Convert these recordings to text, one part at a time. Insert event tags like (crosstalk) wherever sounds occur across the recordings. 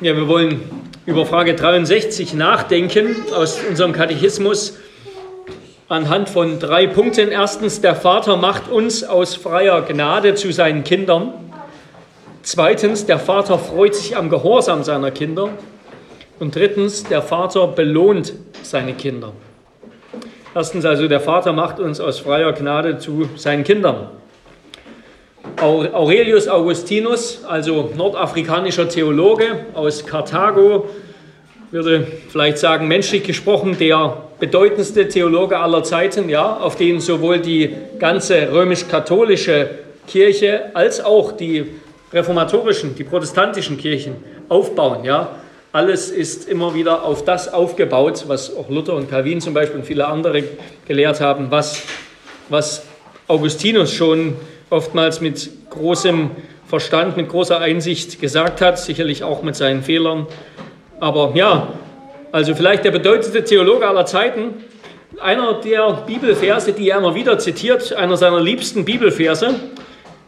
Ja, wir wollen über Frage 63 nachdenken aus unserem Katechismus anhand von drei Punkten. Erstens, der Vater macht uns aus freier Gnade zu seinen Kindern. Zweitens, der Vater freut sich am Gehorsam seiner Kinder. Und drittens, der Vater belohnt seine Kinder. Erstens also, der Vater macht uns aus freier Gnade zu seinen Kindern. Aurelius Augustinus, also nordafrikanischer Theologe aus Karthago, würde vielleicht sagen, menschlich gesprochen, der bedeutendste Theologe aller Zeiten, ja, auf den sowohl die ganze römisch-katholische Kirche als auch die reformatorischen, die protestantischen Kirchen aufbauen, ja. Alles ist immer wieder auf das aufgebaut, was auch Luther und Calvin zum Beispiel und viele andere gelehrt haben, was, was Augustinus schon oftmals mit großem Verstand, mit großer Einsicht gesagt hat, sicherlich auch mit seinen Fehlern. Aber ja, also vielleicht der bedeutendste Theologe aller Zeiten, einer der Bibelverse, die er immer wieder zitiert, einer seiner liebsten Bibelverse,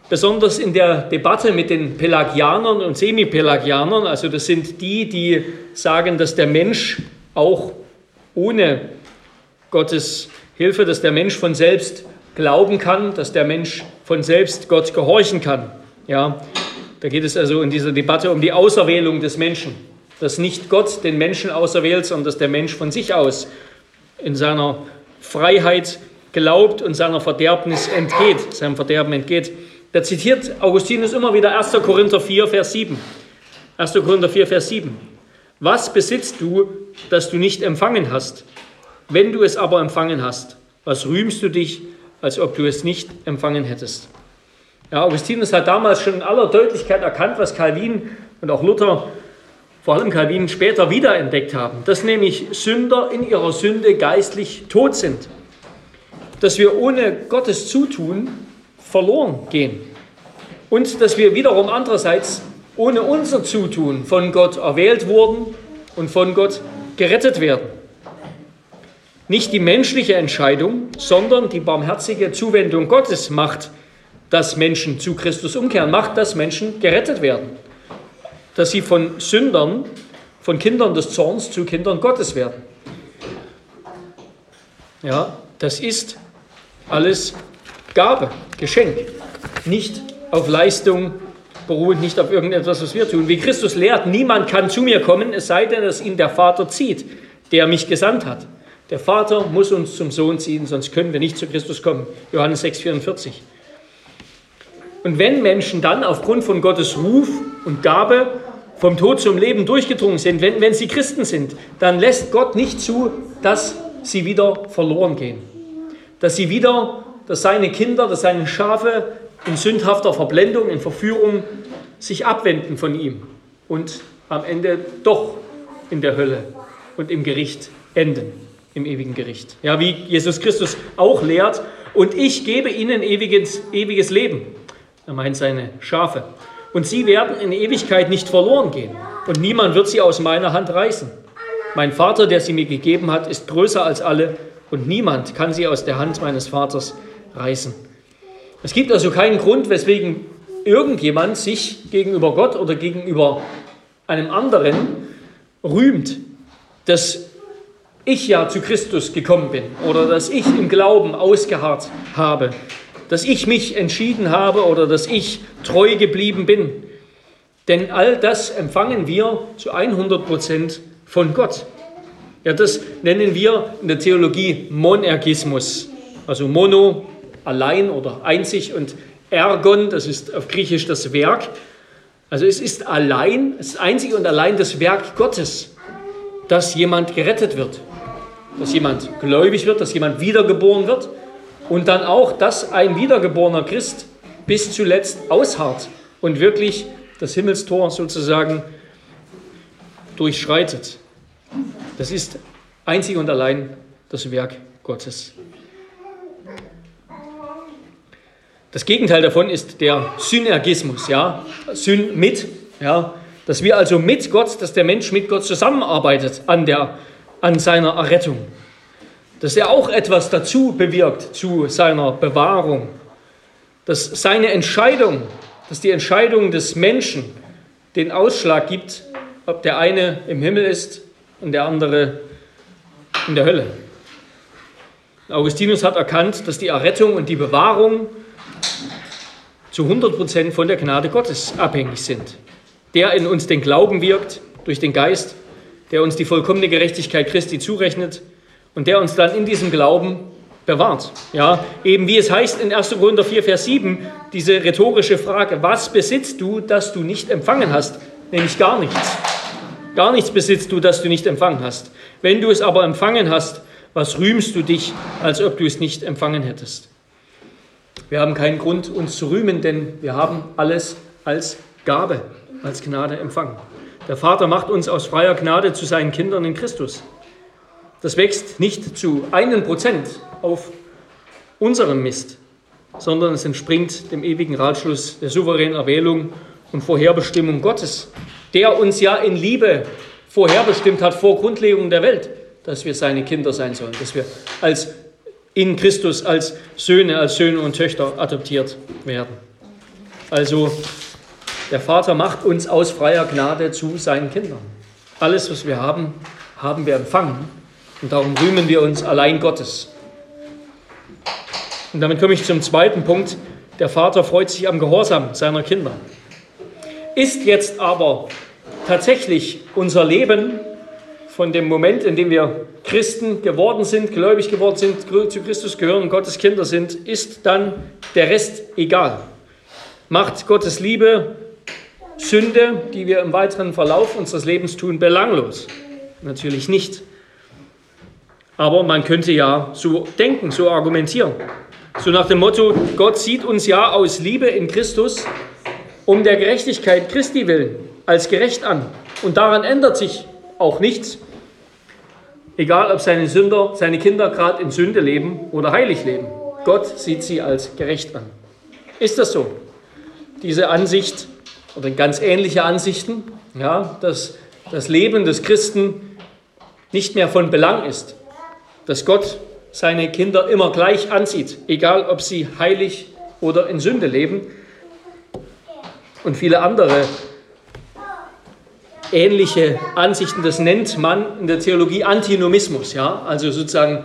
besonders in der Debatte mit den Pelagianern und Semipelagianern, also das sind die, die sagen, dass der Mensch auch ohne Gottes Hilfe, dass der Mensch von selbst glauben kann, dass der Mensch von selbst Gott gehorchen kann. Ja, da geht es also in dieser Debatte um die Auserwählung des Menschen, dass nicht Gott den Menschen auserwählt, sondern dass der Mensch von sich aus in seiner Freiheit glaubt und seiner Verderbnis entgeht, seinem Verderben entgeht. Da zitiert Augustinus immer wieder 1. Korinther 4, Vers 7. 1. Korinther 4, Vers 7. Was besitzt du, das du nicht empfangen hast? Wenn du es aber empfangen hast, was rühmst du dich, als ob du es nicht empfangen hättest. Ja, Augustinus hat damals schon in aller Deutlichkeit erkannt, was Calvin und auch Luther, vor allem Calvin, später wiederentdeckt haben, dass nämlich Sünder in ihrer Sünde geistlich tot sind, dass wir ohne Gottes Zutun verloren gehen und dass wir wiederum andererseits ohne unser Zutun von Gott erwählt wurden und von Gott gerettet werden. Nicht die menschliche Entscheidung, sondern die barmherzige Zuwendung Gottes macht, dass Menschen zu Christus umkehren, macht, dass Menschen gerettet werden. Dass sie von Sündern, von Kindern des Zorns zu Kindern Gottes werden. Ja, das ist alles Gabe, Geschenk, nicht auf Leistung beruht, nicht auf irgendetwas, was wir tun. Wie Christus lehrt, niemand kann zu mir kommen, es sei denn, dass ihn der Vater zieht, der mich gesandt hat. Der Vater muss uns zum Sohn ziehen, sonst können wir nicht zu Christus kommen. Johannes 6,44. Und wenn Menschen dann aufgrund von Gottes Ruf und Gabe vom Tod zum Leben durchgedrungen sind, wenn, wenn sie Christen sind, dann lässt Gott nicht zu, dass sie wieder verloren gehen. Dass sie wieder, dass seine Kinder, dass seine Schafe in sündhafter Verblendung, in Verführung sich abwenden von ihm und am Ende doch in der Hölle und im Gericht enden im ewigen Gericht. Ja, wie Jesus Christus auch lehrt, und ich gebe ihnen ewiges, ewiges Leben. Er meint seine Schafe. Und sie werden in Ewigkeit nicht verloren gehen. Und niemand wird sie aus meiner Hand reißen. Mein Vater, der sie mir gegeben hat, ist größer als alle und niemand kann sie aus der Hand meines Vaters reißen. Es gibt also keinen Grund, weswegen irgendjemand sich gegenüber Gott oder gegenüber einem anderen rühmt, dass ich ja zu Christus gekommen bin oder dass ich im Glauben ausgeharrt habe, dass ich mich entschieden habe oder dass ich treu geblieben bin. Denn all das empfangen wir zu 100 Prozent von Gott. Ja, das nennen wir in der Theologie Monergismus. Also Mono, allein oder einzig und Ergon, das ist auf Griechisch das Werk. Also es ist allein, es ist einzig und allein das Werk Gottes, dass jemand gerettet wird dass jemand gläubig wird, dass jemand wiedergeboren wird und dann auch, dass ein wiedergeborener Christ bis zuletzt ausharrt und wirklich das Himmelstor sozusagen durchschreitet. Das ist einzig und allein das Werk Gottes. Das Gegenteil davon ist der Synergismus, ja, Syn mit, ja, dass wir also mit Gott, dass der Mensch mit Gott zusammenarbeitet an der an seiner Errettung. Dass er auch etwas dazu bewirkt zu seiner Bewahrung. Dass seine Entscheidung dass die Entscheidung des Menschen den Ausschlag gibt, ob der eine im Himmel ist und der andere in der Hölle. Augustinus hat erkannt, dass die Errettung und die Bewahrung zu 100% von der Gnade Gottes abhängig sind. Der in uns den Glauben wirkt durch den Geist, der uns die vollkommene Gerechtigkeit Christi zurechnet und der uns dann in diesem Glauben bewahrt. Ja, eben wie es heißt in 1. Korinther 4, Vers 7, diese rhetorische Frage, was besitzt du, das du nicht empfangen hast? Nämlich gar nichts. Gar nichts besitzt du, das du nicht empfangen hast. Wenn du es aber empfangen hast, was rühmst du dich, als ob du es nicht empfangen hättest? Wir haben keinen Grund, uns zu rühmen, denn wir haben alles als Gabe, als Gnade empfangen. Der Vater macht uns aus freier Gnade zu seinen Kindern in Christus. Das wächst nicht zu einem Prozent auf unserem Mist, sondern es entspringt dem ewigen Ratschluss der souveränen Erwählung und Vorherbestimmung Gottes, der uns ja in Liebe vorherbestimmt hat vor Grundlegung der Welt, dass wir seine Kinder sein sollen, dass wir als in Christus als Söhne, als Söhne und Töchter adoptiert werden. Also der Vater macht uns aus freier Gnade zu seinen Kindern. Alles, was wir haben, haben wir empfangen und darum rühmen wir uns allein Gottes. Und damit komme ich zum zweiten Punkt. Der Vater freut sich am Gehorsam seiner Kinder. Ist jetzt aber tatsächlich unser Leben von dem Moment, in dem wir Christen geworden sind, gläubig geworden sind, zu Christus gehören Gottes Kinder sind, ist dann der Rest egal. Macht Gottes Liebe Sünde, die wir im weiteren Verlauf unseres Lebens tun, belanglos? Natürlich nicht. Aber man könnte ja so denken, so argumentieren. So nach dem Motto, Gott sieht uns ja aus Liebe in Christus um der Gerechtigkeit Christi willen als gerecht an. Und daran ändert sich auch nichts. Egal, ob seine Sünder, seine Kinder gerade in Sünde leben oder heilig leben. Gott sieht sie als gerecht an. Ist das so? Diese Ansicht oder ganz ähnliche Ansichten, ja, dass das Leben des Christen nicht mehr von Belang ist, dass Gott seine Kinder immer gleich ansieht, egal ob sie heilig oder in Sünde leben. Und viele andere ähnliche Ansichten, das nennt man in der Theologie Antinomismus, ja, also sozusagen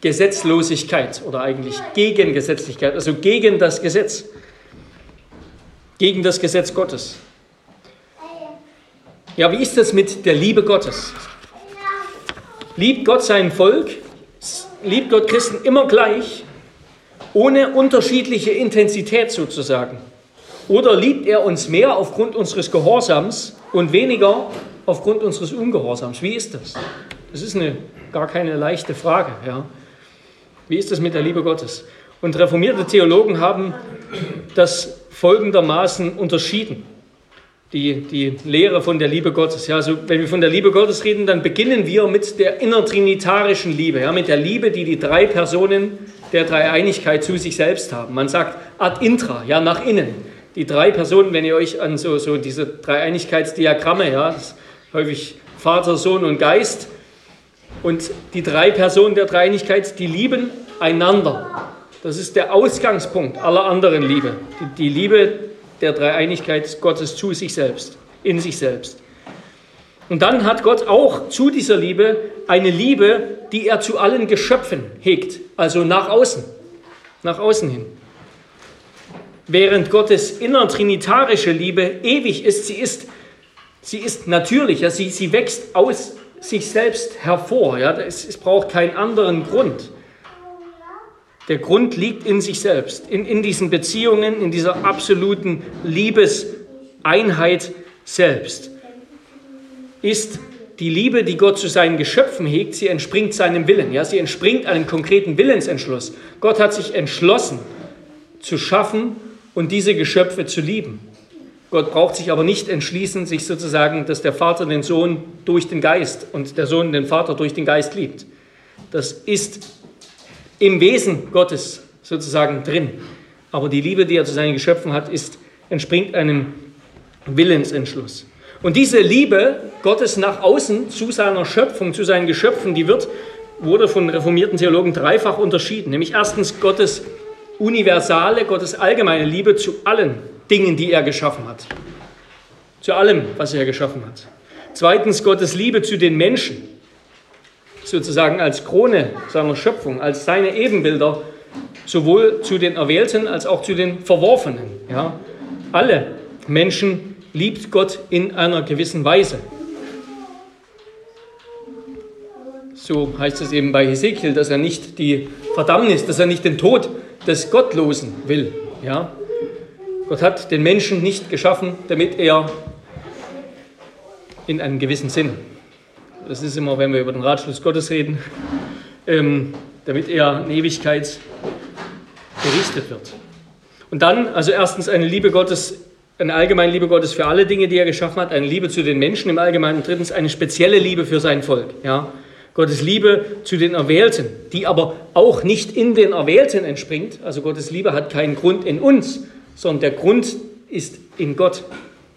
Gesetzlosigkeit oder eigentlich Gegengesetzlichkeit, also gegen das Gesetz, gegen das Gesetz Gottes. Ja, wie ist das mit der Liebe Gottes? Liebt Gott sein Volk liebt Gott Christen immer gleich, ohne unterschiedliche Intensität sozusagen? Oder liebt er uns mehr aufgrund unseres Gehorsams und weniger aufgrund unseres Ungehorsams? Wie ist das? Das ist eine, gar keine leichte Frage. Ja. Wie ist das mit der Liebe Gottes? Und reformierte Theologen haben das folgendermaßen unterschieden die, die Lehre von der Liebe Gottes. Ja, also wenn wir von der Liebe Gottes reden, dann beginnen wir mit der innertrinitarischen Liebe, ja, mit der Liebe, die die drei Personen der Dreieinigkeit zu sich selbst haben. Man sagt ad intra, ja, nach innen. Die drei Personen, wenn ihr euch an so, so diese Dreieinigkeitsdiagramme, ja, häufig Vater, Sohn und Geist, und die drei Personen der Dreieinigkeit, die lieben einander. Das ist der Ausgangspunkt aller anderen Liebe. Die, die Liebe der Dreieinigkeit Gottes zu sich selbst, in sich selbst. Und dann hat Gott auch zu dieser Liebe eine Liebe, die er zu allen Geschöpfen hegt, also nach außen, nach außen hin. Während Gottes innertrinitarische Liebe ewig ist, sie ist, sie ist natürlich, ja, sie, sie wächst aus sich selbst hervor. Ja, es, es braucht keinen anderen Grund. Der Grund liegt in sich selbst, in, in diesen Beziehungen, in dieser absoluten Liebeseinheit selbst. Ist die Liebe, die Gott zu seinen Geschöpfen hegt, sie entspringt seinem Willen. Ja, sie entspringt einem konkreten Willensentschluss. Gott hat sich entschlossen, zu schaffen und diese Geschöpfe zu lieben. Gott braucht sich aber nicht entschließen, sich sozusagen, dass der Vater den Sohn durch den Geist und der Sohn den Vater durch den Geist liebt. Das ist im Wesen Gottes sozusagen drin. Aber die Liebe, die er zu seinen Geschöpfen hat, ist, entspringt einem Willensentschluss. Und diese Liebe Gottes nach außen zu seiner Schöpfung, zu seinen Geschöpfen, die wird, wurde von reformierten Theologen dreifach unterschieden. Nämlich erstens Gottes universale, Gottes allgemeine Liebe zu allen Dingen, die er geschaffen hat. Zu allem, was er geschaffen hat. Zweitens Gottes Liebe zu den Menschen, sozusagen als Krone seiner Schöpfung, als seine Ebenbilder, sowohl zu den Erwählten als auch zu den Verworfenen. Ja? Alle Menschen liebt Gott in einer gewissen Weise. So heißt es eben bei Hesekiel, dass er nicht die Verdammnis, dass er nicht den Tod des Gottlosen will. Ja? Gott hat den Menschen nicht geschaffen, damit er in einem gewissen Sinn, das ist immer, wenn wir über den Ratschluss Gottes reden, ähm, damit er in Ewigkeit gerichtet wird. Und dann, also erstens eine Liebe Gottes, eine allgemeine Liebe Gottes für alle Dinge, die er geschaffen hat, eine Liebe zu den Menschen im Allgemeinen und drittens eine spezielle Liebe für sein Volk. Ja? Gottes Liebe zu den Erwählten, die aber auch nicht in den Erwählten entspringt. Also Gottes Liebe hat keinen Grund in uns, sondern der Grund ist in Gott.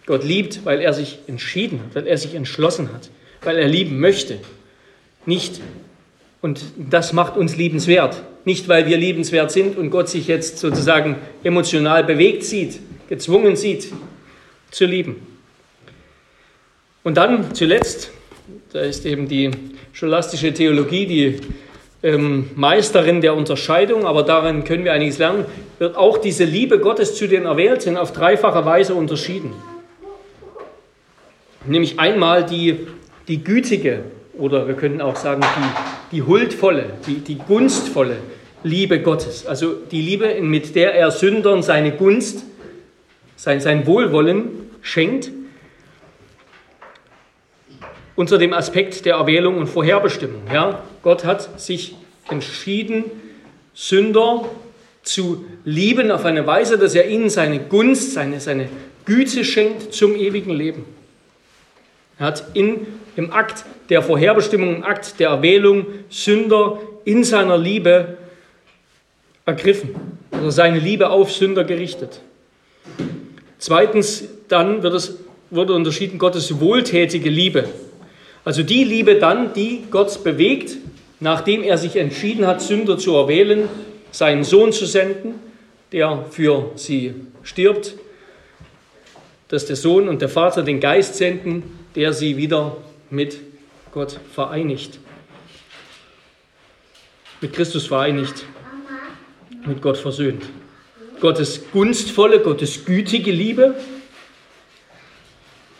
Gott liebt, weil er sich entschieden hat, weil er sich entschlossen hat, weil er lieben möchte. Nicht, und das macht uns liebenswert. Nicht, weil wir liebenswert sind und Gott sich jetzt sozusagen emotional bewegt sieht, gezwungen sieht, zu lieben. Und dann zuletzt, da ist eben die scholastische Theologie, die ähm, Meisterin der Unterscheidung, aber darin können wir einiges lernen, wird auch diese Liebe Gottes zu den Erwählten auf dreifache Weise unterschieden. Nämlich einmal die, die gütige oder wir können auch sagen die, die huldvolle, die, die gunstvolle Liebe Gottes. Also die Liebe, mit der er Sündern seine Gunst, sein, sein Wohlwollen schenkt unter dem Aspekt der Erwählung und Vorherbestimmung. Ja? Gott hat sich entschieden, Sünder zu lieben auf eine Weise, dass er ihnen seine Gunst, seine, seine Güte schenkt zum ewigen Leben. Er hat in, im Akt der Vorherbestimmung, im Akt der Erwählung Sünder in seiner Liebe ergriffen, also seine Liebe auf Sünder gerichtet. Zweitens, dann wird es wurde unterschieden Gottes wohltätige Liebe. Also die Liebe dann, die Gott bewegt, nachdem er sich entschieden hat, Sünder zu erwählen, seinen Sohn zu senden, der für sie stirbt, dass der Sohn und der Vater den Geist senden, der sie wieder mit Gott vereinigt. Mit Christus vereinigt, mit Gott versöhnt. Gottes gunstvolle, Gottes gütige Liebe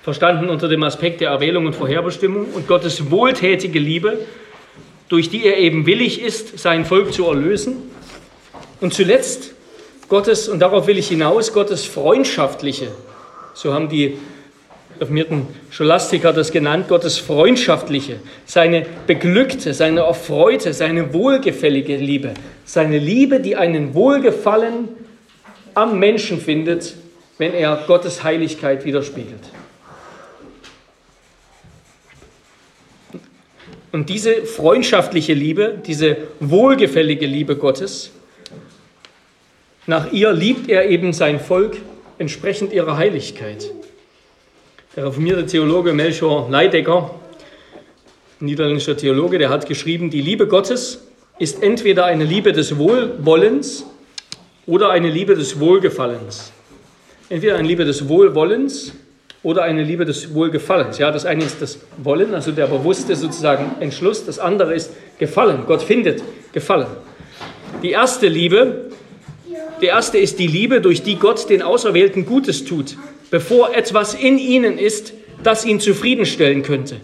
verstanden unter dem Aspekt der Erwählung und Vorherbestimmung und Gottes wohltätige Liebe, durch die er eben willig ist, sein Volk zu erlösen. Und zuletzt Gottes, und darauf will ich hinaus, Gottes freundschaftliche, so haben die reformierten Scholastiker das genannt, Gottes freundschaftliche, seine beglückte, seine erfreute, seine wohlgefällige Liebe, seine Liebe, die einen Wohlgefallen am Menschen findet, wenn er Gottes Heiligkeit widerspiegelt. Und diese freundschaftliche Liebe, diese wohlgefällige Liebe Gottes, nach ihr liebt er eben sein Volk entsprechend ihrer Heiligkeit. Der reformierte Theologe Melchior Leidecker, niederländischer Theologe, der hat geschrieben, die Liebe Gottes ist entweder eine Liebe des Wohlwollens oder eine Liebe des Wohlgefallens. Entweder eine Liebe des Wohlwollens oder eine Liebe des Wohlgefallens. Ja, das eine ist das Wollen, also der bewusste sozusagen Entschluss. Das andere ist Gefallen. Gott findet Gefallen. Die erste Liebe, die erste ist die Liebe, durch die Gott den Auserwählten Gutes tut, bevor etwas in ihnen ist, das ihn zufriedenstellen könnte.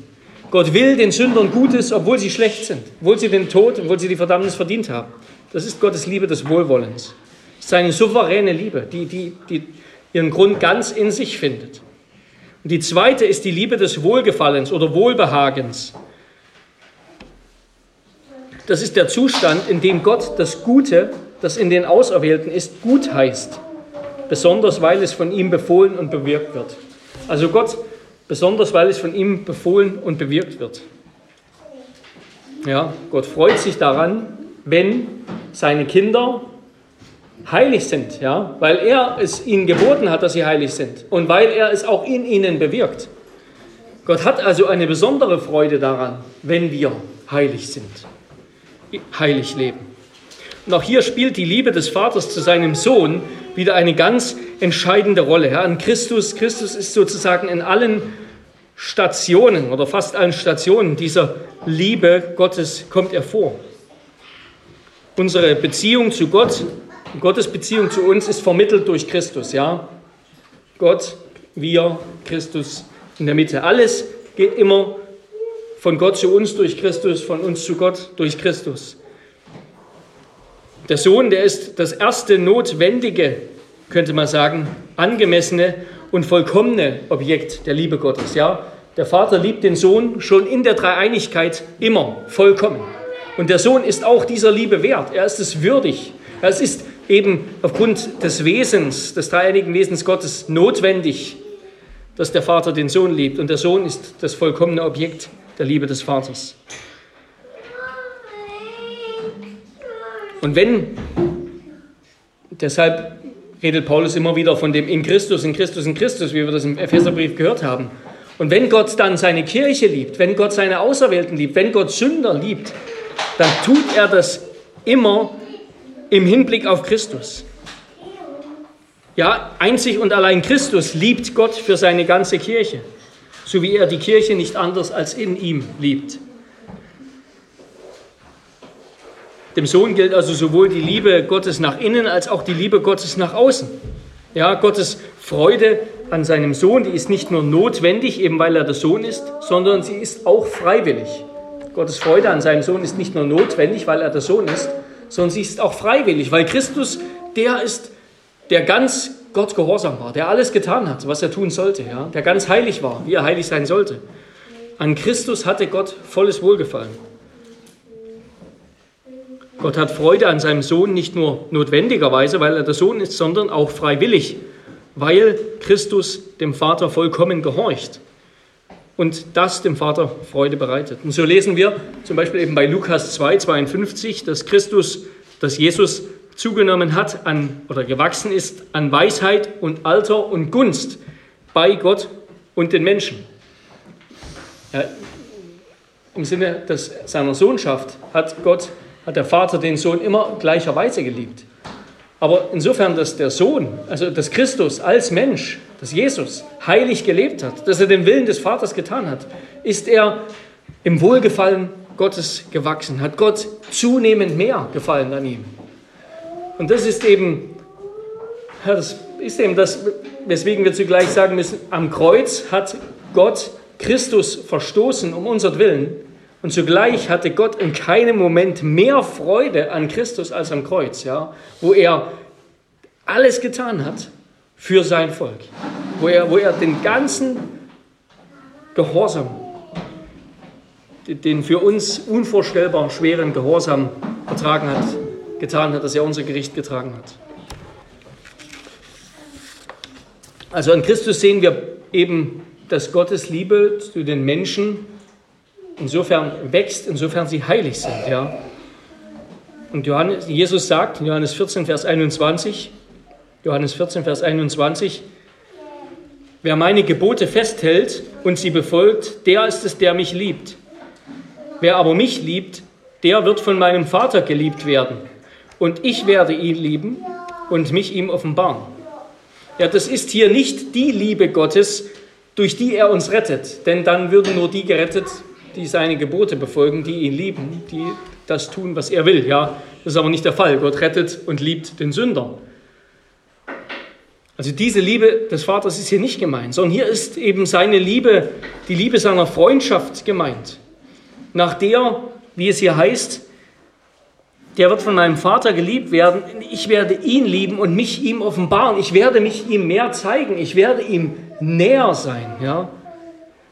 Gott will den Sündern Gutes, obwohl sie schlecht sind, obwohl sie den Tod, obwohl sie die Verdammnis verdient haben. Das ist Gottes Liebe des Wohlwollens. Seine souveräne Liebe, die, die, die ihren Grund ganz in sich findet. Und die zweite ist die Liebe des Wohlgefallens oder Wohlbehagens. Das ist der Zustand, in dem Gott das Gute, das in den Auserwählten ist, gut heißt, besonders weil es von ihm befohlen und bewirkt wird. Also Gott, besonders weil es von ihm befohlen und bewirkt wird. Ja, Gott freut sich daran, wenn seine Kinder heilig sind, ja, weil er es ihnen geboten hat, dass sie heilig sind und weil er es auch in ihnen bewirkt. Gott hat also eine besondere Freude daran, wenn wir heilig sind, heilig leben. Und auch hier spielt die Liebe des Vaters zu seinem Sohn wieder eine ganz entscheidende Rolle. Ja, an Christus, Christus ist sozusagen in allen Stationen oder fast allen Stationen dieser Liebe Gottes kommt er vor. Unsere Beziehung zu Gott, Gottes Beziehung zu uns ist vermittelt durch Christus, ja. Gott, wir, Christus in der Mitte. Alles geht immer von Gott zu uns durch Christus, von uns zu Gott durch Christus. Der Sohn, der ist das erste notwendige, könnte man sagen, angemessene und vollkommene Objekt der Liebe Gottes. Ja, der Vater liebt den Sohn schon in der Dreieinigkeit immer vollkommen. Und der Sohn ist auch dieser Liebe wert. Er ist es würdig. Es ist eben aufgrund des Wesens, des dreieinigen Wesens Gottes notwendig, dass der Vater den Sohn liebt. Und der Sohn ist das vollkommene Objekt der Liebe des Vaters. Und wenn, deshalb redet Paulus immer wieder von dem in Christus, in Christus, in Christus, wie wir das im Epheserbrief gehört haben. Und wenn Gott dann seine Kirche liebt, wenn Gott seine Auserwählten liebt, wenn Gott Sünder liebt, dann tut er das immer im Hinblick auf Christus. Ja, einzig und allein Christus liebt Gott für seine ganze Kirche, so wie er die Kirche nicht anders als in ihm liebt. Dem Sohn gilt also sowohl die Liebe Gottes nach innen als auch die Liebe Gottes nach außen. Ja, Gottes Freude an seinem Sohn, die ist nicht nur notwendig, eben weil er der Sohn ist, sondern sie ist auch freiwillig. Gottes Freude an seinem Sohn ist nicht nur notwendig, weil er der Sohn ist, sondern sie ist auch freiwillig, weil Christus der ist, der ganz Gott gehorsam war, der alles getan hat, was er tun sollte, ja, der ganz heilig war, wie er heilig sein sollte. An Christus hatte Gott volles Wohlgefallen. Gott hat Freude an seinem Sohn nicht nur notwendigerweise, weil er der Sohn ist, sondern auch freiwillig, weil Christus dem Vater vollkommen gehorcht und das dem Vater Freude bereitet. Und so lesen wir zum Beispiel eben bei Lukas 2, 52, dass Christus, dass Jesus zugenommen hat an oder gewachsen ist an Weisheit und Alter und Gunst bei Gott und den Menschen. Ja, Im Sinne des, seiner Sohnschaft hat Gott hat der Vater den Sohn immer gleicherweise geliebt. Aber insofern, dass der Sohn, also dass Christus als Mensch, dass Jesus heilig gelebt hat, dass er den Willen des Vaters getan hat, ist er im Wohlgefallen Gottes gewachsen, hat Gott zunehmend mehr gefallen an ihm. Und das ist eben, das ist eben das, weswegen wir zugleich sagen müssen, am Kreuz hat Gott Christus verstoßen um unseren Willen und zugleich hatte Gott in keinem Moment mehr Freude an Christus als am Kreuz, ja, wo er alles getan hat für sein Volk, wo er, wo er den ganzen Gehorsam, den für uns unvorstellbar schweren Gehorsam vertragen hat, getan hat, dass er unser Gericht getragen hat. Also an Christus sehen wir eben, dass Gottes Liebe zu den Menschen insofern wächst, insofern sie heilig sind. Ja. Und Johannes, Jesus sagt in Johannes 14, Vers 21, Johannes 14, Vers 21, wer meine Gebote festhält und sie befolgt, der ist es, der mich liebt. Wer aber mich liebt, der wird von meinem Vater geliebt werden. Und ich werde ihn lieben und mich ihm offenbaren. Ja, das ist hier nicht die Liebe Gottes, durch die er uns rettet, denn dann würden nur die gerettet, die seine Gebote befolgen, die ihn lieben, die das tun, was er will. Ja, das ist aber nicht der Fall. Gott rettet und liebt den Sünder. Also diese Liebe des Vaters ist hier nicht gemeint, sondern hier ist eben seine Liebe, die Liebe seiner Freundschaft gemeint. Nach der, wie es hier heißt, der wird von meinem Vater geliebt werden. Ich werde ihn lieben und mich ihm offenbaren. Ich werde mich ihm mehr zeigen. Ich werde ihm näher sein. Ja?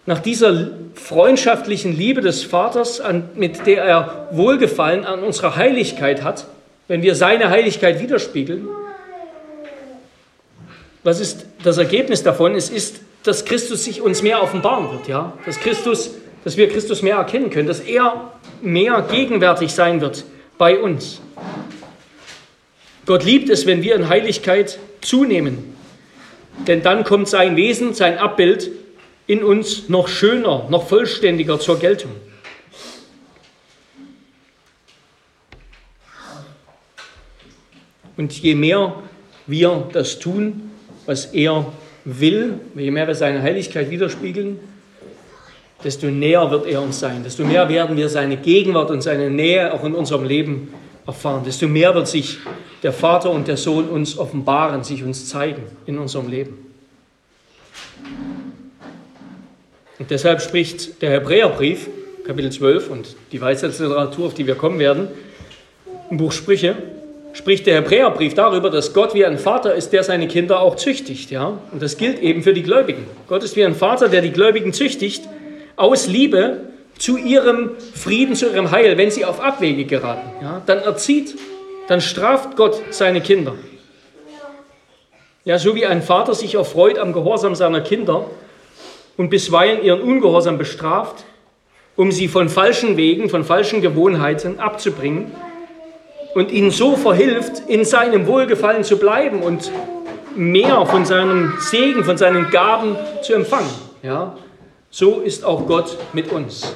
Nach dieser freundschaftlichen Liebe des Vaters, mit der er Wohlgefallen an unserer Heiligkeit hat, wenn wir seine Heiligkeit widerspiegeln, was ist das Ergebnis davon? Es ist, dass Christus sich uns mehr offenbaren wird, ja? Dass Christus, dass wir Christus mehr erkennen können, dass er mehr gegenwärtig sein wird bei uns. Gott liebt es, wenn wir in Heiligkeit zunehmen, denn dann kommt sein Wesen, sein Abbild in uns noch schöner, noch vollständiger zur Geltung. Und je mehr wir das tun, was er will, je mehr wir seine Heiligkeit widerspiegeln, desto näher wird er uns sein, desto mehr werden wir seine Gegenwart und seine Nähe auch in unserem Leben erfahren, desto mehr wird sich der Vater und der Sohn uns offenbaren, sich uns zeigen in unserem Leben. Und deshalb spricht der Hebräerbrief, Kapitel 12 und die Weisheitsliteratur, auf die wir kommen werden, im Buch Sprüche, spricht der Hebräerbrief darüber, dass Gott wie ein Vater ist, der seine Kinder auch züchtigt. Ja? Und das gilt eben für die Gläubigen. Gott ist wie ein Vater, der die Gläubigen züchtigt, aus Liebe zu ihrem Frieden, zu ihrem Heil, wenn sie auf Abwege geraten. Ja? Dann erzieht, dann straft Gott seine Kinder. Ja, so wie ein Vater sich erfreut am Gehorsam seiner Kinder und bisweilen ihren Ungehorsam bestraft, um sie von falschen Wegen, von falschen Gewohnheiten abzubringen, und ihnen so verhilft, in seinem Wohlgefallen zu bleiben und mehr von seinem Segen, von seinen Gaben zu empfangen. Ja? So ist auch Gott mit uns.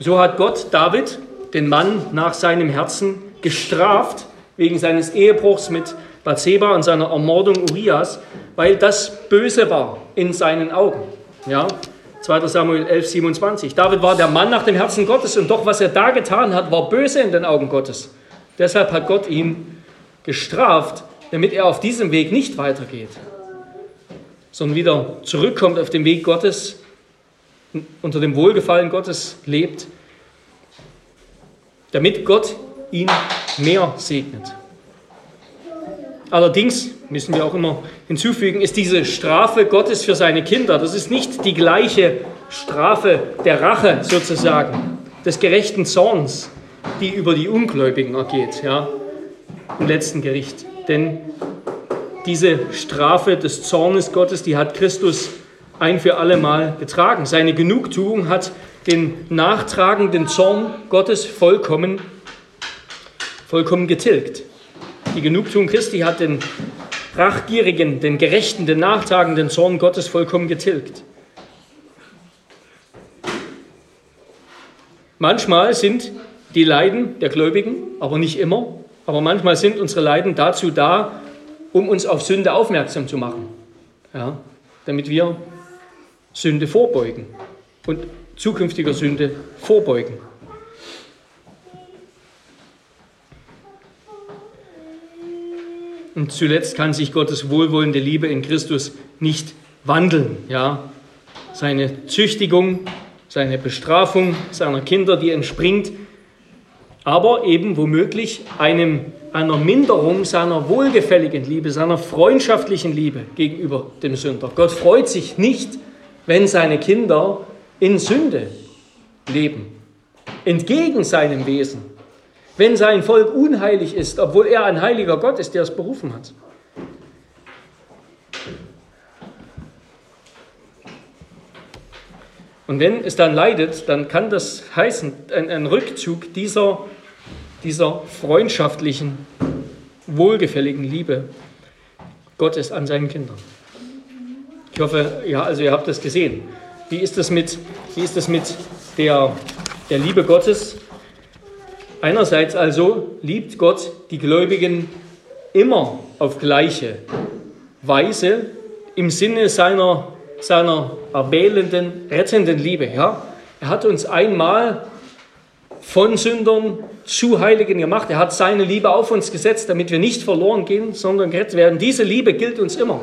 So hat Gott David, den Mann nach seinem Herzen, gestraft wegen seines Ehebruchs mit Bathseba und seiner Ermordung Urias, weil das böse war in seinen Augen. Ja? 2. Samuel 11, 27. David war der Mann nach dem Herzen Gottes und doch, was er da getan hat, war böse in den Augen Gottes. Deshalb hat Gott ihn gestraft, damit er auf diesem Weg nicht weitergeht, sondern wieder zurückkommt auf den Weg Gottes, unter dem Wohlgefallen Gottes lebt, damit Gott ihn mehr segnet. Allerdings müssen wir auch immer hinzufügen, ist diese Strafe Gottes für seine Kinder, das ist nicht die gleiche Strafe der Rache sozusagen, des gerechten Zorns, die über die Ungläubigen ergeht, ja, im letzten Gericht. Denn diese Strafe des Zornes Gottes, die hat Christus ein für alle Mal getragen. Seine Genugtuung hat den nachtragenden Zorn Gottes vollkommen, vollkommen getilgt. Die Genugtuung Christi hat den rachgierigen, den gerechten, den nachtragenden Zorn Gottes vollkommen getilgt. Manchmal sind die Leiden der Gläubigen, aber nicht immer, aber manchmal sind unsere Leiden dazu da, um uns auf Sünde aufmerksam zu machen, ja, damit wir Sünde vorbeugen und zukünftiger Sünde vorbeugen. Und zuletzt kann sich Gottes wohlwollende Liebe in Christus nicht wandeln. Ja? Seine Züchtigung, seine Bestrafung seiner Kinder, die entspringt, aber eben womöglich einem, einer Minderung seiner wohlgefälligen Liebe, seiner freundschaftlichen Liebe gegenüber dem Sünder. Gott freut sich nicht, wenn seine Kinder in Sünde leben, entgegen seinem Wesen wenn sein Volk unheilig ist, obwohl er ein heiliger Gott ist, der es berufen hat. Und wenn es dann leidet, dann kann das heißen, ein, ein Rückzug dieser, dieser freundschaftlichen, wohlgefälligen Liebe Gottes an seinen Kindern. Ich hoffe, ja, also ihr habt das gesehen. Wie ist das mit, wie ist das mit der, der Liebe Gottes Einerseits also liebt Gott die Gläubigen immer auf gleiche Weise im Sinne seiner, seiner erwählenden, rettenden Liebe. Ja? Er hat uns einmal von Sündern zu Heiligen gemacht. Er hat seine Liebe auf uns gesetzt, damit wir nicht verloren gehen, sondern gerettet werden. Diese Liebe gilt uns immer.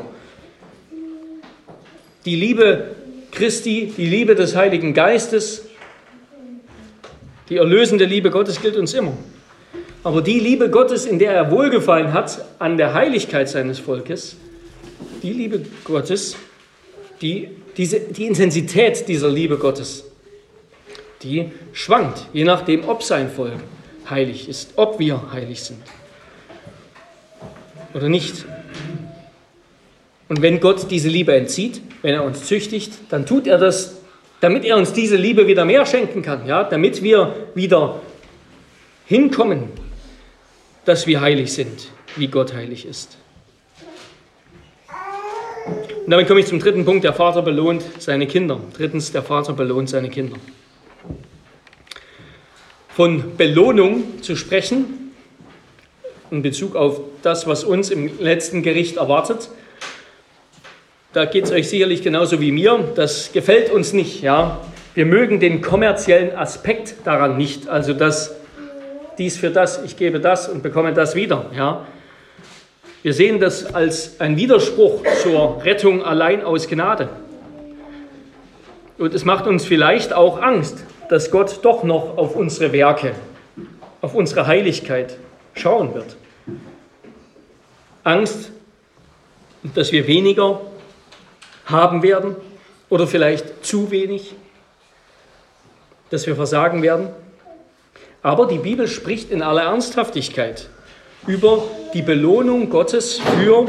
Die Liebe Christi, die Liebe des Heiligen Geistes, die erlösende Liebe Gottes gilt uns immer. Aber die Liebe Gottes, in der er wohlgefallen hat an der Heiligkeit seines Volkes, die Liebe Gottes, die, diese, die Intensität dieser Liebe Gottes, die schwankt, je nachdem, ob sein Volk heilig ist, ob wir heilig sind oder nicht. Und wenn Gott diese Liebe entzieht, wenn er uns züchtigt, dann tut er das damit er uns diese Liebe wieder mehr schenken kann, ja, damit wir wieder hinkommen, dass wir heilig sind, wie Gott heilig ist. Und damit komme ich zum dritten Punkt, der Vater belohnt seine Kinder. Drittens, der Vater belohnt seine Kinder. Von Belohnung zu sprechen, in Bezug auf das, was uns im letzten Gericht erwartet. Da geht es euch sicherlich genauso wie mir. Das gefällt uns nicht. Ja? Wir mögen den kommerziellen Aspekt daran nicht. Also dass dies für das, ich gebe das und bekomme das wieder. Ja? Wir sehen das als ein Widerspruch zur Rettung allein aus Gnade. Und es macht uns vielleicht auch Angst, dass Gott doch noch auf unsere Werke, auf unsere Heiligkeit schauen wird. Angst, dass wir weniger haben werden oder vielleicht zu wenig, dass wir versagen werden. Aber die Bibel spricht in aller Ernsthaftigkeit über die Belohnung Gottes für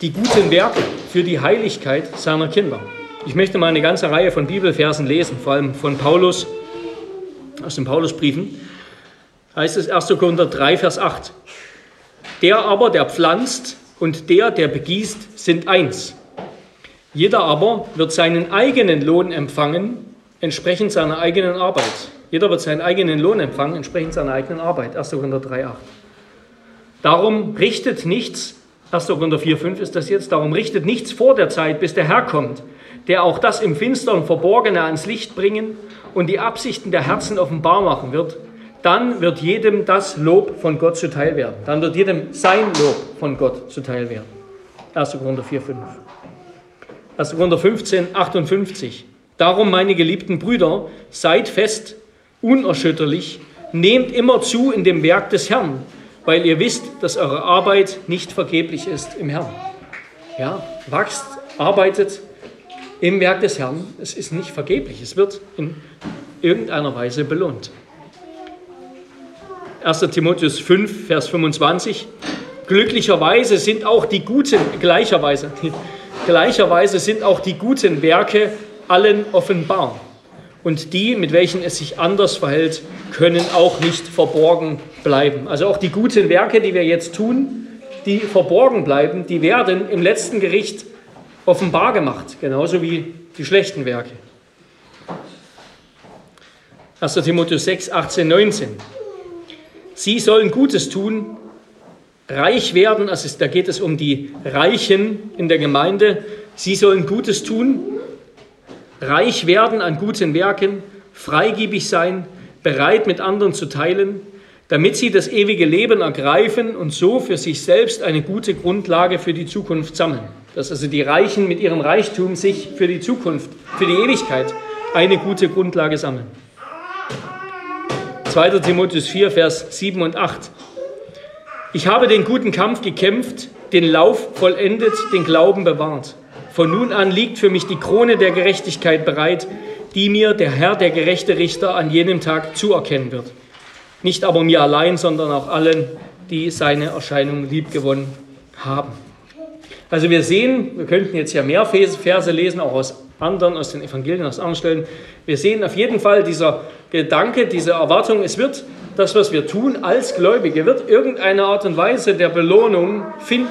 die guten Werke, für die Heiligkeit seiner Kinder. Ich möchte mal eine ganze Reihe von Bibelversen lesen, vor allem von Paulus, aus den Paulusbriefen. Heißt es 1. Korinther 3, Vers 8. Der aber, der pflanzt und der, der begießt, sind eins. Jeder aber wird seinen eigenen Lohn empfangen, entsprechend seiner eigenen Arbeit. Jeder wird seinen eigenen Lohn empfangen, entsprechend seiner eigenen Arbeit. 1. Korinther 3, 8. Darum richtet nichts, 1. Korinther 4, 5 ist das jetzt, darum richtet nichts vor der Zeit, bis der Herr kommt, der auch das im Finstern Verborgene ans Licht bringen und die Absichten der Herzen offenbar machen wird, dann wird jedem das Lob von Gott zuteil werden. Dann wird jedem sein Lob von Gott zuteil werden. 1. Korinther 4, 5. 1. Korinther 15, 58. Darum, meine geliebten Brüder, seid fest, unerschütterlich, nehmt immer zu in dem Werk des Herrn, weil ihr wisst, dass eure Arbeit nicht vergeblich ist im Herrn. Ja, wachst, arbeitet, im Werk des Herrn. Es ist nicht vergeblich, es wird in irgendeiner Weise belohnt. 1. Timotheus 5, Vers 25. Glücklicherweise sind auch die guten, gleicherweise, (laughs) gleicherweise sind auch die guten Werke allen offenbar. Und die, mit welchen es sich anders verhält, können auch nicht verborgen bleiben. Also auch die guten Werke, die wir jetzt tun, die verborgen bleiben, die werden im letzten Gericht offenbar gemacht, genauso wie die schlechten Werke. 1. Timotheus 6, 18, 19. Sie sollen Gutes tun, reich werden, also da geht es um die Reichen in der Gemeinde. Sie sollen Gutes tun, reich werden an guten Werken, freigebig sein, bereit mit anderen zu teilen, damit sie das ewige Leben ergreifen und so für sich selbst eine gute Grundlage für die Zukunft sammeln dass also die Reichen mit ihrem Reichtum sich für die Zukunft, für die Ewigkeit eine gute Grundlage sammeln. 2. Timotheus 4, Vers 7 und 8. Ich habe den guten Kampf gekämpft, den Lauf vollendet, den Glauben bewahrt. Von nun an liegt für mich die Krone der Gerechtigkeit bereit, die mir der Herr, der gerechte Richter, an jenem Tag zuerkennen wird. Nicht aber mir allein, sondern auch allen, die seine Erscheinung liebgewonnen haben. Also wir sehen, wir könnten jetzt ja mehr Verse lesen, auch aus anderen, aus den Evangelien, aus anderen Stellen. Wir sehen auf jeden Fall dieser Gedanke, diese Erwartung, es wird das, was wir tun als Gläubige, wird irgendeine Art und Weise der Belohnung finden.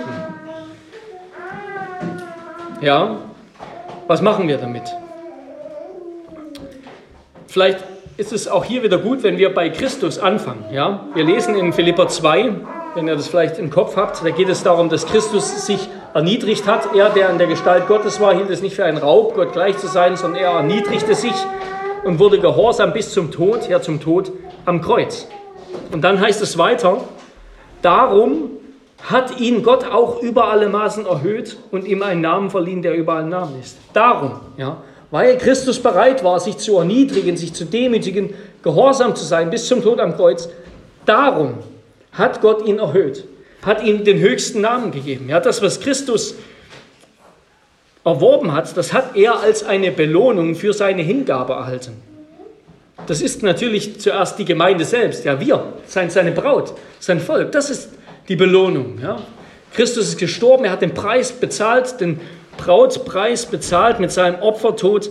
Ja, was machen wir damit? Vielleicht ist es auch hier wieder gut, wenn wir bei Christus anfangen. Ja? Wir lesen in Philippa 2, wenn ihr das vielleicht im Kopf habt, da geht es darum, dass Christus sich erniedrigt hat. Er, der in der Gestalt Gottes war, hielt es nicht für einen Raub, Gott gleich zu sein, sondern er erniedrigte sich und wurde gehorsam bis zum Tod, ja zum Tod am Kreuz. Und dann heißt es weiter, darum hat ihn Gott auch über alle Maßen erhöht und ihm einen Namen verliehen, der über allen Namen ist. Darum, ja, weil Christus bereit war, sich zu erniedrigen, sich zu demütigen, gehorsam zu sein bis zum Tod am Kreuz, darum hat Gott ihn erhöht hat ihm den höchsten Namen gegeben. Ja, das, was Christus erworben hat, das hat er als eine Belohnung für seine Hingabe erhalten. Das ist natürlich zuerst die Gemeinde selbst, ja wir, seine Braut, sein Volk, das ist die Belohnung. Ja. Christus ist gestorben, er hat den Preis bezahlt, den Brautpreis bezahlt mit seinem Opfertod,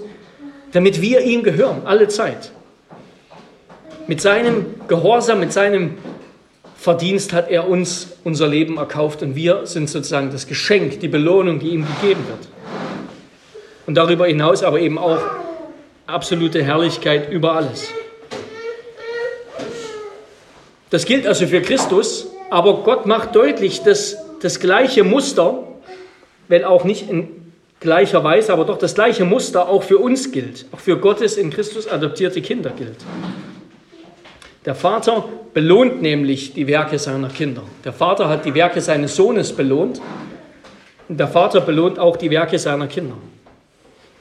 damit wir ihm gehören, alle Zeit. Mit seinem Gehorsam, mit seinem Verdienst hat er uns unser Leben erkauft und wir sind sozusagen das Geschenk, die Belohnung, die ihm gegeben wird. Und darüber hinaus aber eben auch absolute Herrlichkeit über alles. Das gilt also für Christus, aber Gott macht deutlich, dass das gleiche Muster, wenn auch nicht in gleicher Weise, aber doch das gleiche Muster auch für uns gilt, auch für Gottes in Christus adoptierte Kinder gilt. Der Vater belohnt nämlich die Werke seiner Kinder. Der Vater hat die Werke seines Sohnes belohnt und der Vater belohnt auch die Werke seiner Kinder.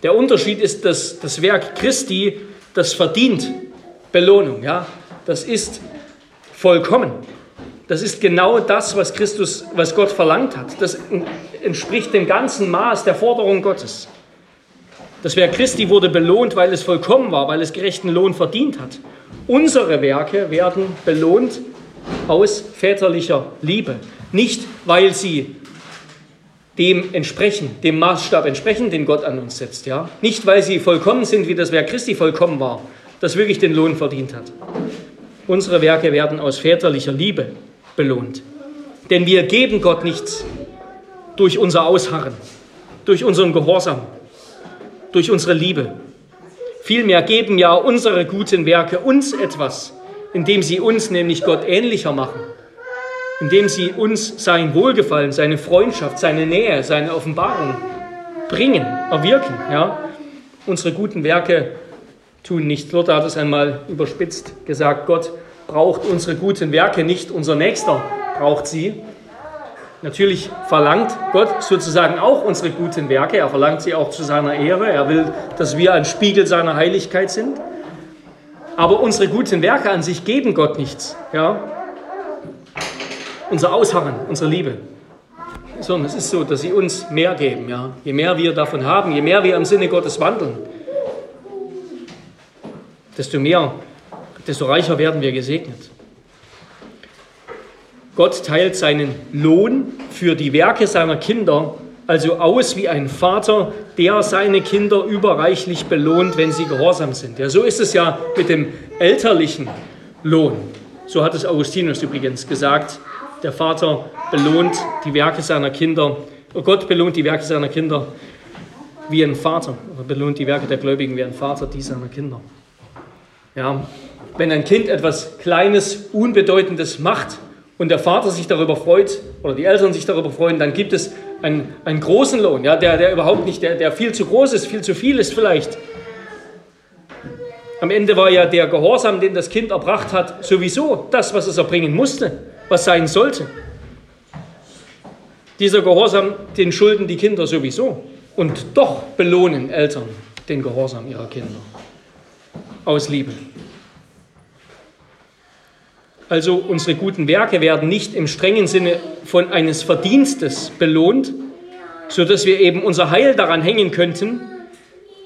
Der Unterschied ist, dass das Werk Christi, das verdient Belohnung. Ja? Das ist vollkommen. Das ist genau das, was Christus, was Gott verlangt hat. Das entspricht dem ganzen Maß der Forderung Gottes. Das Werk Christi wurde belohnt, weil es vollkommen war, weil es gerechten Lohn verdient hat. Unsere Werke werden belohnt aus väterlicher Liebe. Nicht, weil sie dem entsprechen, dem Maßstab entsprechen, den Gott an uns setzt. Ja? Nicht, weil sie vollkommen sind, wie das Werk Christi vollkommen war, das wirklich den Lohn verdient hat. Unsere Werke werden aus väterlicher Liebe belohnt. Denn wir geben Gott nichts durch unser Ausharren, durch unseren Gehorsam, durch unsere Liebe. Vielmehr geben ja unsere guten Werke uns etwas, indem sie uns nämlich Gott ähnlicher machen, indem sie uns sein Wohlgefallen, seine Freundschaft, seine Nähe, seine Offenbarung bringen, erwirken. Ja? Unsere guten Werke tun nichts. Luther hat es einmal überspitzt gesagt, Gott braucht unsere guten Werke nicht, unser Nächster braucht sie. Natürlich verlangt Gott sozusagen auch unsere guten Werke, er verlangt sie auch zu seiner Ehre, er will, dass wir ein Spiegel seiner Heiligkeit sind. Aber unsere guten Werke an sich geben Gott nichts. Ja? Unser Ausharren, unsere Liebe. Sondern es ist so, dass sie uns mehr geben. Ja? Je mehr wir davon haben, je mehr wir im Sinne Gottes wandeln, desto mehr, desto reicher werden wir gesegnet. Gott teilt seinen Lohn für die Werke seiner Kinder also aus wie ein Vater, der seine Kinder überreichlich belohnt, wenn sie gehorsam sind. Ja, so ist es ja mit dem elterlichen Lohn. So hat es Augustinus übrigens gesagt. Der Vater belohnt die Werke seiner Kinder, oh Gott belohnt die Werke seiner Kinder wie ein Vater, oder belohnt die Werke der Gläubigen wie ein Vater die seiner Kinder. Ja, wenn ein Kind etwas Kleines, Unbedeutendes macht und der Vater sich darüber freut oder die Eltern sich darüber freuen, dann gibt es einen, einen großen Lohn, ja, der, der überhaupt nicht, der, der viel zu groß ist, viel zu viel ist vielleicht. Am Ende war ja der Gehorsam, den das Kind erbracht hat, sowieso das, was es erbringen musste, was sein sollte. Dieser Gehorsam, den schulden die Kinder sowieso. Und doch belohnen Eltern den Gehorsam ihrer Kinder aus Liebe. Also unsere guten Werke werden nicht im strengen Sinne von eines Verdienstes belohnt, sodass wir eben unser Heil daran hängen könnten,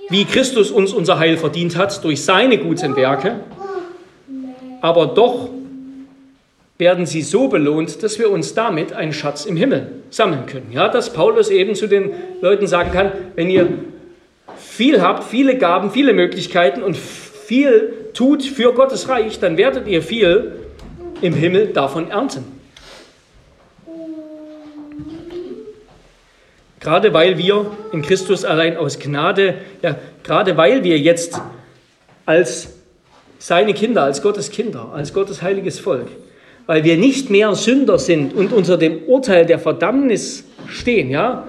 wie Christus uns unser Heil verdient hat durch seine guten Werke. Aber doch werden sie so belohnt, dass wir uns damit einen Schatz im Himmel sammeln können. Ja, dass Paulus eben zu den Leuten sagen kann, wenn ihr viel habt, viele Gaben, viele Möglichkeiten und viel tut für Gottes Reich, dann werdet ihr viel im Himmel davon ernten. Gerade weil wir in Christus allein aus Gnade, ja, gerade weil wir jetzt als seine Kinder, als Gottes Kinder, als Gottes heiliges Volk, weil wir nicht mehr Sünder sind und unter dem Urteil der Verdammnis stehen, ja,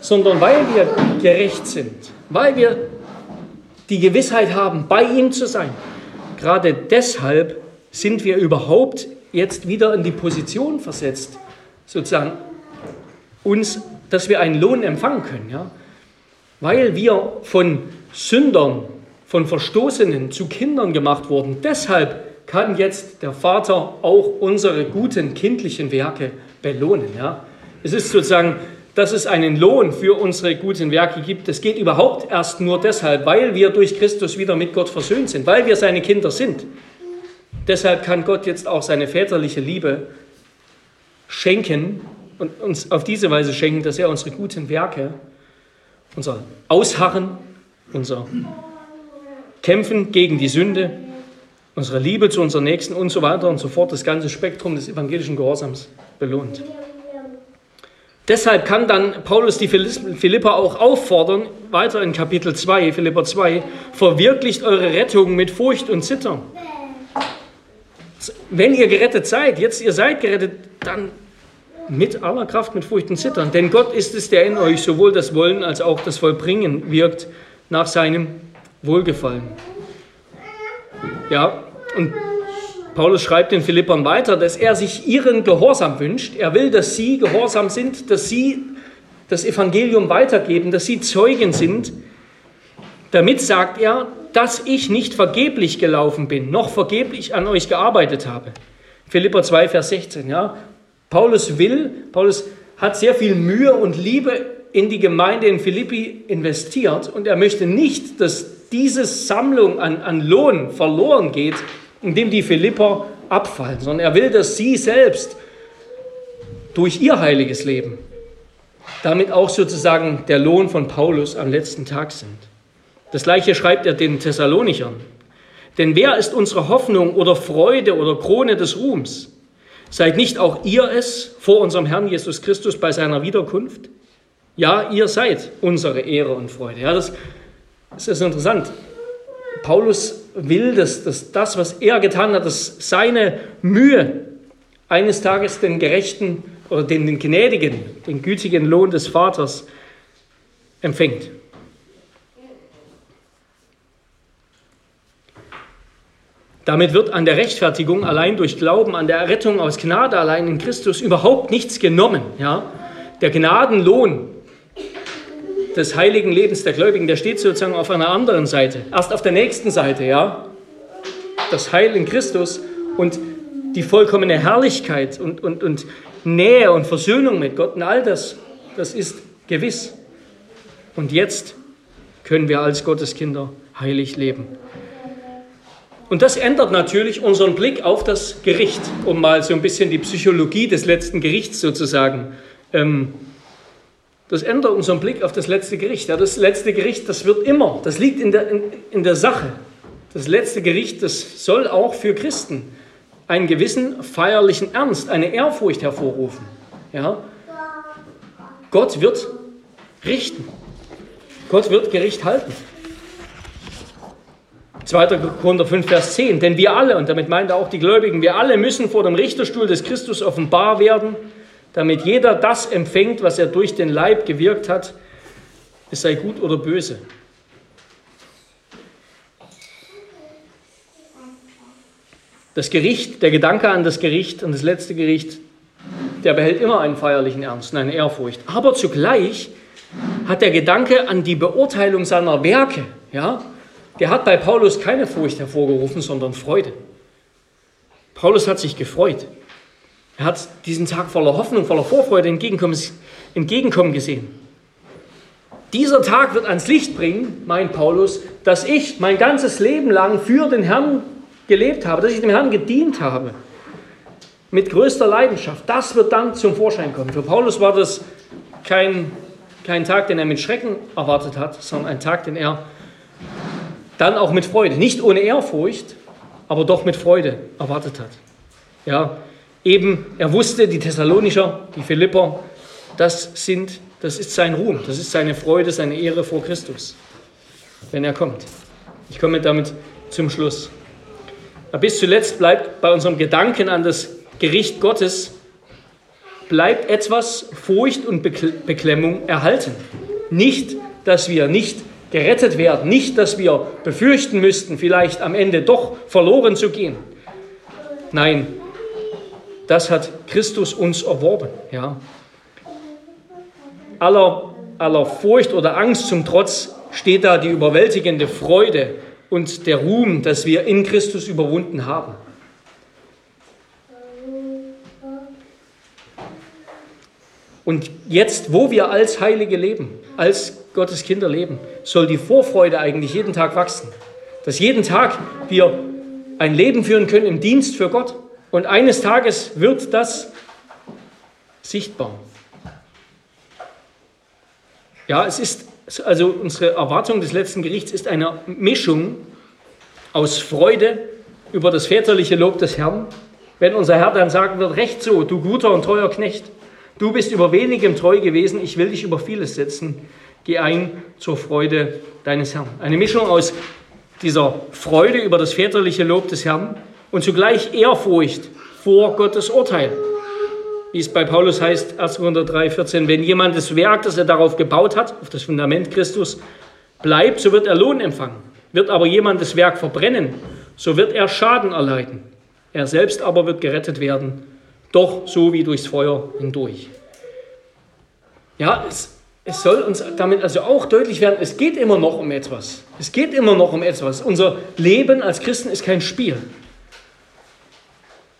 sondern weil wir gerecht sind, weil wir die Gewissheit haben, bei ihm zu sein. Gerade deshalb sind wir überhaupt jetzt wieder in die Position versetzt, sozusagen uns, dass wir einen Lohn empfangen können. Ja? Weil wir von Sündern, von Verstoßenen zu Kindern gemacht wurden. Deshalb kann jetzt der Vater auch unsere guten kindlichen Werke belohnen. Ja? Es ist sozusagen dass es einen Lohn für unsere guten Werke gibt, das geht überhaupt erst nur deshalb, weil wir durch Christus wieder mit Gott versöhnt sind, weil wir seine Kinder sind. Deshalb kann Gott jetzt auch seine väterliche Liebe schenken und uns auf diese Weise schenken, dass er unsere guten Werke, unser Ausharren, unser Kämpfen gegen die Sünde, unsere Liebe zu unserem Nächsten und so weiter und so fort, das ganze Spektrum des evangelischen Gehorsams belohnt. Deshalb kann dann Paulus die Philipper auch auffordern, weiter in Kapitel 2, Philipper 2, verwirklicht eure Rettung mit Furcht und Zittern. Wenn ihr gerettet seid, jetzt ihr seid gerettet, dann mit aller Kraft, mit Furcht und Zittern. Denn Gott ist es, der in euch sowohl das Wollen als auch das Vollbringen wirkt nach seinem Wohlgefallen. Ja, und Paulus schreibt den Philippern weiter, dass er sich ihren Gehorsam wünscht. Er will, dass sie gehorsam sind, dass sie das Evangelium weitergeben, dass sie Zeugen sind. Damit sagt er, dass ich nicht vergeblich gelaufen bin, noch vergeblich an euch gearbeitet habe. Philipper 2, Vers 16. Ja? Paulus will, Paulus hat sehr viel Mühe und Liebe in die Gemeinde in Philippi investiert und er möchte nicht, dass diese Sammlung an, an Lohn verloren geht, indem die Philipper abfallen, sondern er will, dass sie selbst durch ihr heiliges Leben damit auch sozusagen der Lohn von Paulus am letzten Tag sind. Das gleiche schreibt er den Thessalonichern. Denn wer ist unsere Hoffnung oder Freude oder Krone des Ruhms? Seid nicht auch ihr es vor unserem Herrn Jesus Christus bei seiner Wiederkunft? Ja, ihr seid unsere Ehre und Freude. Ja, das, das ist interessant. Paulus will, dass, dass das, was er getan hat, dass seine Mühe eines Tages den gerechten oder den, den gnädigen, den gütigen Lohn des Vaters empfängt. Damit wird an der Rechtfertigung allein durch Glauben, an der Errettung aus Gnade allein in Christus überhaupt nichts genommen. Ja? Der Gnadenlohn des heiligen Lebens der Gläubigen, der steht sozusagen auf einer anderen Seite. Erst auf der nächsten Seite, ja. Das Heil in Christus und die vollkommene Herrlichkeit und, und, und Nähe und Versöhnung mit Gott und all das, das ist gewiss. Und jetzt können wir als Gotteskinder heilig leben. Und das ändert natürlich unseren Blick auf das Gericht, um mal so ein bisschen die Psychologie des letzten Gerichts sozusagen. Ähm, das ändert unseren Blick auf das letzte Gericht. Ja, das letzte Gericht, das wird immer, das liegt in der, in, in der Sache. Das letzte Gericht, das soll auch für Christen einen gewissen feierlichen Ernst, eine Ehrfurcht hervorrufen. Ja? Gott wird richten. Gott wird Gericht halten. 2. Korinther 5, Vers 10. Denn wir alle, und damit meint er auch die Gläubigen, wir alle müssen vor dem Richterstuhl des Christus offenbar werden, damit jeder das empfängt, was er durch den Leib gewirkt hat, es sei gut oder böse. Das Gericht, der Gedanke an das Gericht, an das letzte Gericht, der behält immer einen feierlichen Ernst und eine Ehrfurcht. Aber zugleich hat der Gedanke an die Beurteilung seiner Werke, ja, der hat bei Paulus keine Furcht hervorgerufen, sondern Freude. Paulus hat sich gefreut. Er hat diesen Tag voller Hoffnung, voller Vorfreude entgegenkommen, gesehen. Dieser Tag wird ans Licht bringen, meint Paulus, dass ich mein ganzes Leben lang für den Herrn gelebt habe, dass ich dem Herrn gedient habe. Mit größter Leidenschaft. Das wird dann zum Vorschein kommen. Für Paulus war das kein, kein Tag, den er mit Schrecken erwartet hat, sondern ein Tag, den er dann auch mit Freude, nicht ohne Ehrfurcht, aber doch mit Freude erwartet hat. Ja, eben, er wusste, die Thessalonicher, die Philipper, das sind, das ist sein Ruhm, das ist seine Freude, seine Ehre vor Christus, wenn er kommt. Ich komme damit zum Schluss. Aber bis zuletzt bleibt bei unserem Gedanken an das Gericht Gottes bleibt etwas Furcht und Beklemmung erhalten. Nicht, dass wir nicht gerettet werden. Nicht, dass wir befürchten müssten, vielleicht am Ende doch verloren zu gehen. Nein, das hat Christus uns erworben. Ja. Aller, aller Furcht oder Angst zum Trotz steht da die überwältigende Freude und der Ruhm, dass wir in Christus überwunden haben. Und jetzt, wo wir als Heilige leben, als Gottes Kinder leben, soll die Vorfreude eigentlich jeden Tag wachsen. Dass jeden Tag wir ein Leben führen können im Dienst für Gott. Und eines Tages wird das sichtbar. Ja, es ist, also unsere Erwartung des letzten Gerichts ist eine Mischung aus Freude über das väterliche Lob des Herrn, wenn unser Herr dann sagen wird, recht so, du guter und treuer Knecht, du bist über wenigem treu gewesen, ich will dich über vieles setzen, Geh ein zur Freude deines Herrn. Eine Mischung aus dieser Freude über das väterliche Lob des Herrn und zugleich Ehrfurcht vor Gottes Urteil. Wie es bei Paulus heißt, 1. Korinther 3, 14, wenn jemand das Werk, das er darauf gebaut hat, auf das Fundament Christus, bleibt, so wird er Lohn empfangen. Wird aber jemand das Werk verbrennen, so wird er Schaden erleiden. Er selbst aber wird gerettet werden, doch so wie durchs Feuer hindurch. Ja, es, es soll uns damit also auch deutlich werden, es geht immer noch um etwas. Es geht immer noch um etwas. Unser Leben als Christen ist kein Spiel.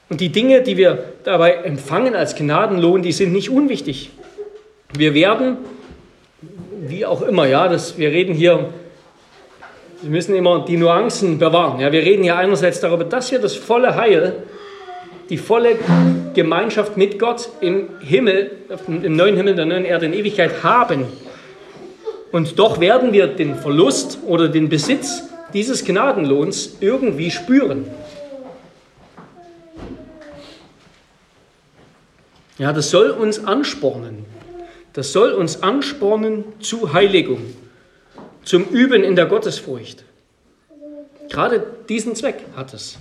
Und die Dinge, die wir dabei empfangen als Gnadenlohn, die sind nicht unwichtig. Wir werden, wie auch immer, ja, das, wir reden hier, wir müssen immer die Nuancen bewahren. Ja, wir reden hier einerseits darüber, dass wir das volle Heil, die volle Gemeinschaft mit Gott im Himmel, im neuen Himmel, der neuen Erde in Ewigkeit haben. Und doch werden wir den Verlust oder den Besitz dieses Gnadenlohns irgendwie spüren. Ja, das soll uns anspornen. Das soll uns anspornen zu Heiligung, zum Üben in der Gottesfurcht. Gerade diesen Zweck hat es.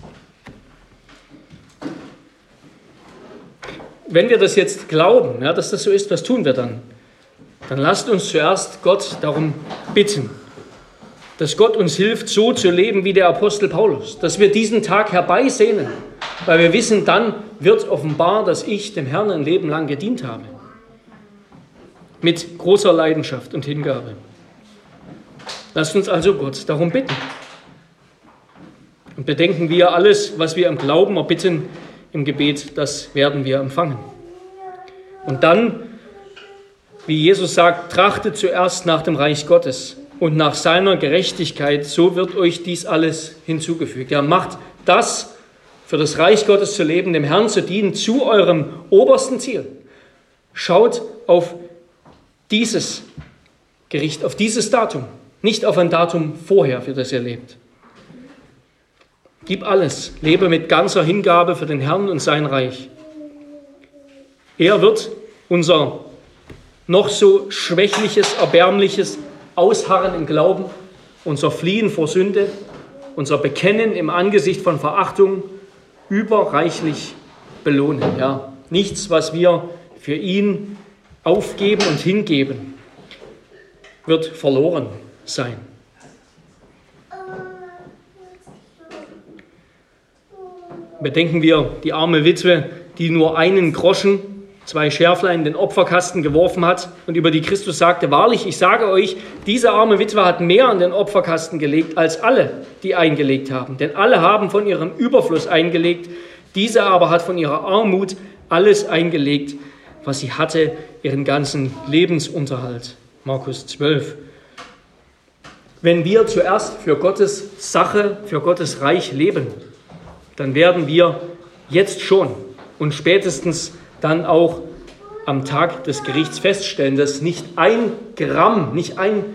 Wenn wir das jetzt glauben, ja, dass das so ist, was tun wir dann? Dann lasst uns zuerst Gott darum bitten, dass Gott uns hilft, so zu leben wie der Apostel Paulus, dass wir diesen Tag herbeisehnen weil wir wissen, dann wird offenbar, dass ich dem Herrn ein Leben lang gedient habe. Mit großer Leidenschaft und Hingabe. Lasst uns also Gott darum bitten. Und bedenken wir, alles, was wir im Glauben erbitten, im Gebet, das werden wir empfangen. Und dann, wie Jesus sagt, trachtet zuerst nach dem Reich Gottes und nach seiner Gerechtigkeit, so wird euch dies alles hinzugefügt. Ja, macht das, für das Reich Gottes zu leben, dem Herrn zu dienen, zu eurem obersten Ziel. Schaut auf dieses Gericht, auf dieses Datum, nicht auf ein Datum vorher, für das ihr lebt. Gib alles, lebe mit ganzer Hingabe für den Herrn und sein Reich. Er wird unser noch so schwächliches, erbärmliches Ausharren im Glauben, unser Fliehen vor Sünde, unser Bekennen im Angesicht von Verachtung, überreichlich belohnen. Ja. Nichts, was wir für ihn aufgeben und hingeben, wird verloren sein. Bedenken wir die arme Witwe, die nur einen Groschen, zwei Schärflein in den Opferkasten geworfen hat und über die Christus sagte, wahrlich, ich sage euch, diese arme Witwe hat mehr an den Opferkasten gelegt als alle, die eingelegt haben. Denn alle haben von ihrem Überfluss eingelegt, diese aber hat von ihrer Armut alles eingelegt, was sie hatte, ihren ganzen Lebensunterhalt. Markus 12. Wenn wir zuerst für Gottes Sache, für Gottes Reich leben, dann werden wir jetzt schon und spätestens dann auch am Tag des Gerichts feststellen, dass nicht ein Gramm, nicht, ein,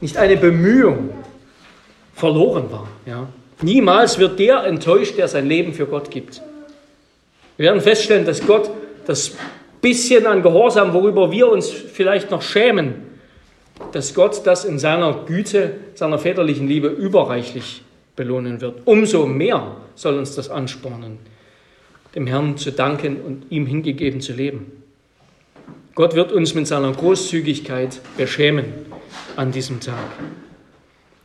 nicht eine Bemühung verloren war. Ja. Niemals wird der enttäuscht, der sein Leben für Gott gibt. Wir werden feststellen, dass Gott das bisschen an Gehorsam, worüber wir uns vielleicht noch schämen, dass Gott das in seiner Güte, seiner väterlichen Liebe überreichlich belohnen wird. Umso mehr soll uns das anspornen, dem Herrn zu danken und ihm hingegeben zu leben. Gott wird uns mit seiner Großzügigkeit beschämen an diesem Tag.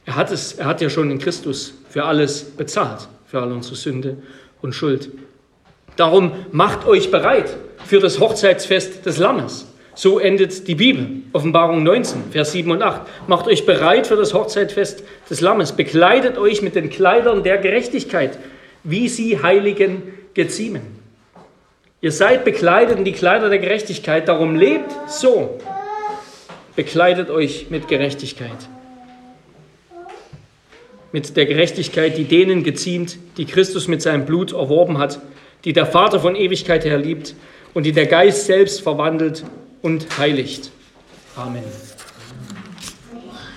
Er hat, es, er hat ja schon in Christus für alles bezahlt, für all unsere Sünde und Schuld. Darum macht euch bereit für das Hochzeitsfest des Lammes. So endet die Bibel. Offenbarung 19, Vers 7 und 8. Macht euch bereit für das Hochzeitsfest des Lammes. Bekleidet euch mit den Kleidern der Gerechtigkeit, wie sie Heiligen geziemen. Ihr seid bekleidet in die Kleider der Gerechtigkeit, darum lebt so. Bekleidet euch mit Gerechtigkeit mit der Gerechtigkeit, die denen geziemt, die Christus mit seinem Blut erworben hat, die der Vater von Ewigkeit her liebt und die der Geist selbst verwandelt und heiligt. Amen.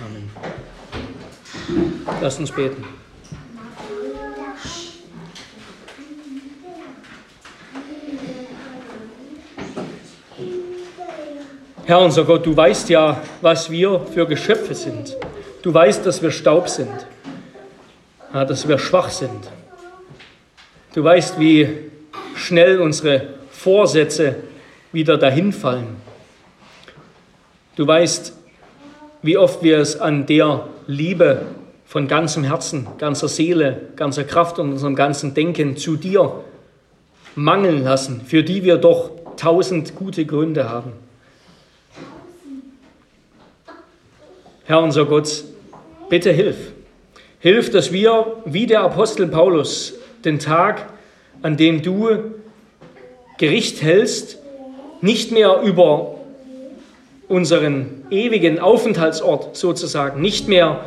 Amen. Lass uns beten. Herr unser Gott, du weißt ja, was wir für Geschöpfe sind. Du weißt, dass wir Staub sind dass wir schwach sind. Du weißt, wie schnell unsere Vorsätze wieder dahinfallen. Du weißt, wie oft wir es an der Liebe von ganzem Herzen, ganzer Seele, ganzer Kraft und unserem ganzen Denken zu dir mangeln lassen, für die wir doch tausend gute Gründe haben. Herr unser Gott, bitte hilf. Hilf, dass wir, wie der Apostel Paulus, den Tag, an dem du Gericht hältst, nicht mehr über unseren ewigen Aufenthaltsort sozusagen, nicht mehr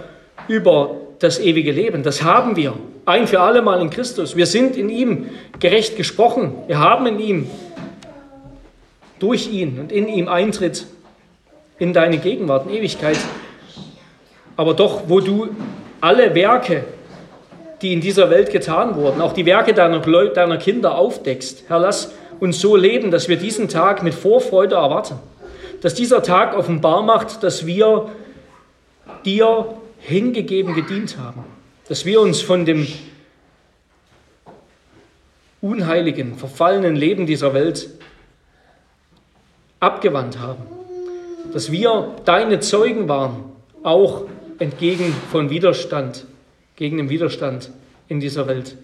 über das ewige Leben. Das haben wir ein für alle Mal in Christus. Wir sind in ihm gerecht gesprochen. Wir haben in ihm, durch ihn und in ihm Eintritt in deine Gegenwart, in Ewigkeit. Aber doch, wo du alle Werke, die in dieser Welt getan wurden, auch die Werke deiner, deiner Kinder aufdeckst, Herr, lass uns so leben, dass wir diesen Tag mit Vorfreude erwarten. Dass dieser Tag offenbar macht, dass wir dir hingegeben gedient haben. Dass wir uns von dem unheiligen, verfallenen Leben dieser Welt abgewandt haben. Dass wir deine Zeugen waren, auch entgegen von Widerstand, gegen den Widerstand in dieser Welt.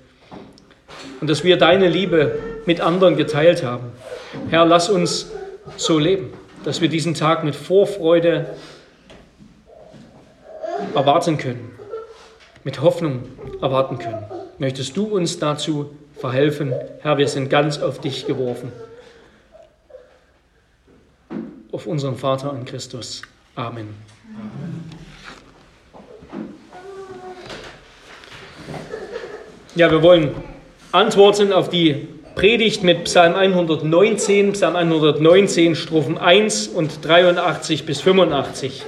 Und dass wir deine Liebe mit anderen geteilt haben. Herr, lass uns so leben, dass wir diesen Tag mit Vorfreude erwarten können, mit Hoffnung erwarten können. Möchtest du uns dazu verhelfen? Herr, wir sind ganz auf dich geworfen. Auf unseren Vater in Christus. Amen. Ja, wir wollen antworten auf die Predigt mit Psalm 119, Psalm 119, Strophen 1 und 83 bis 85.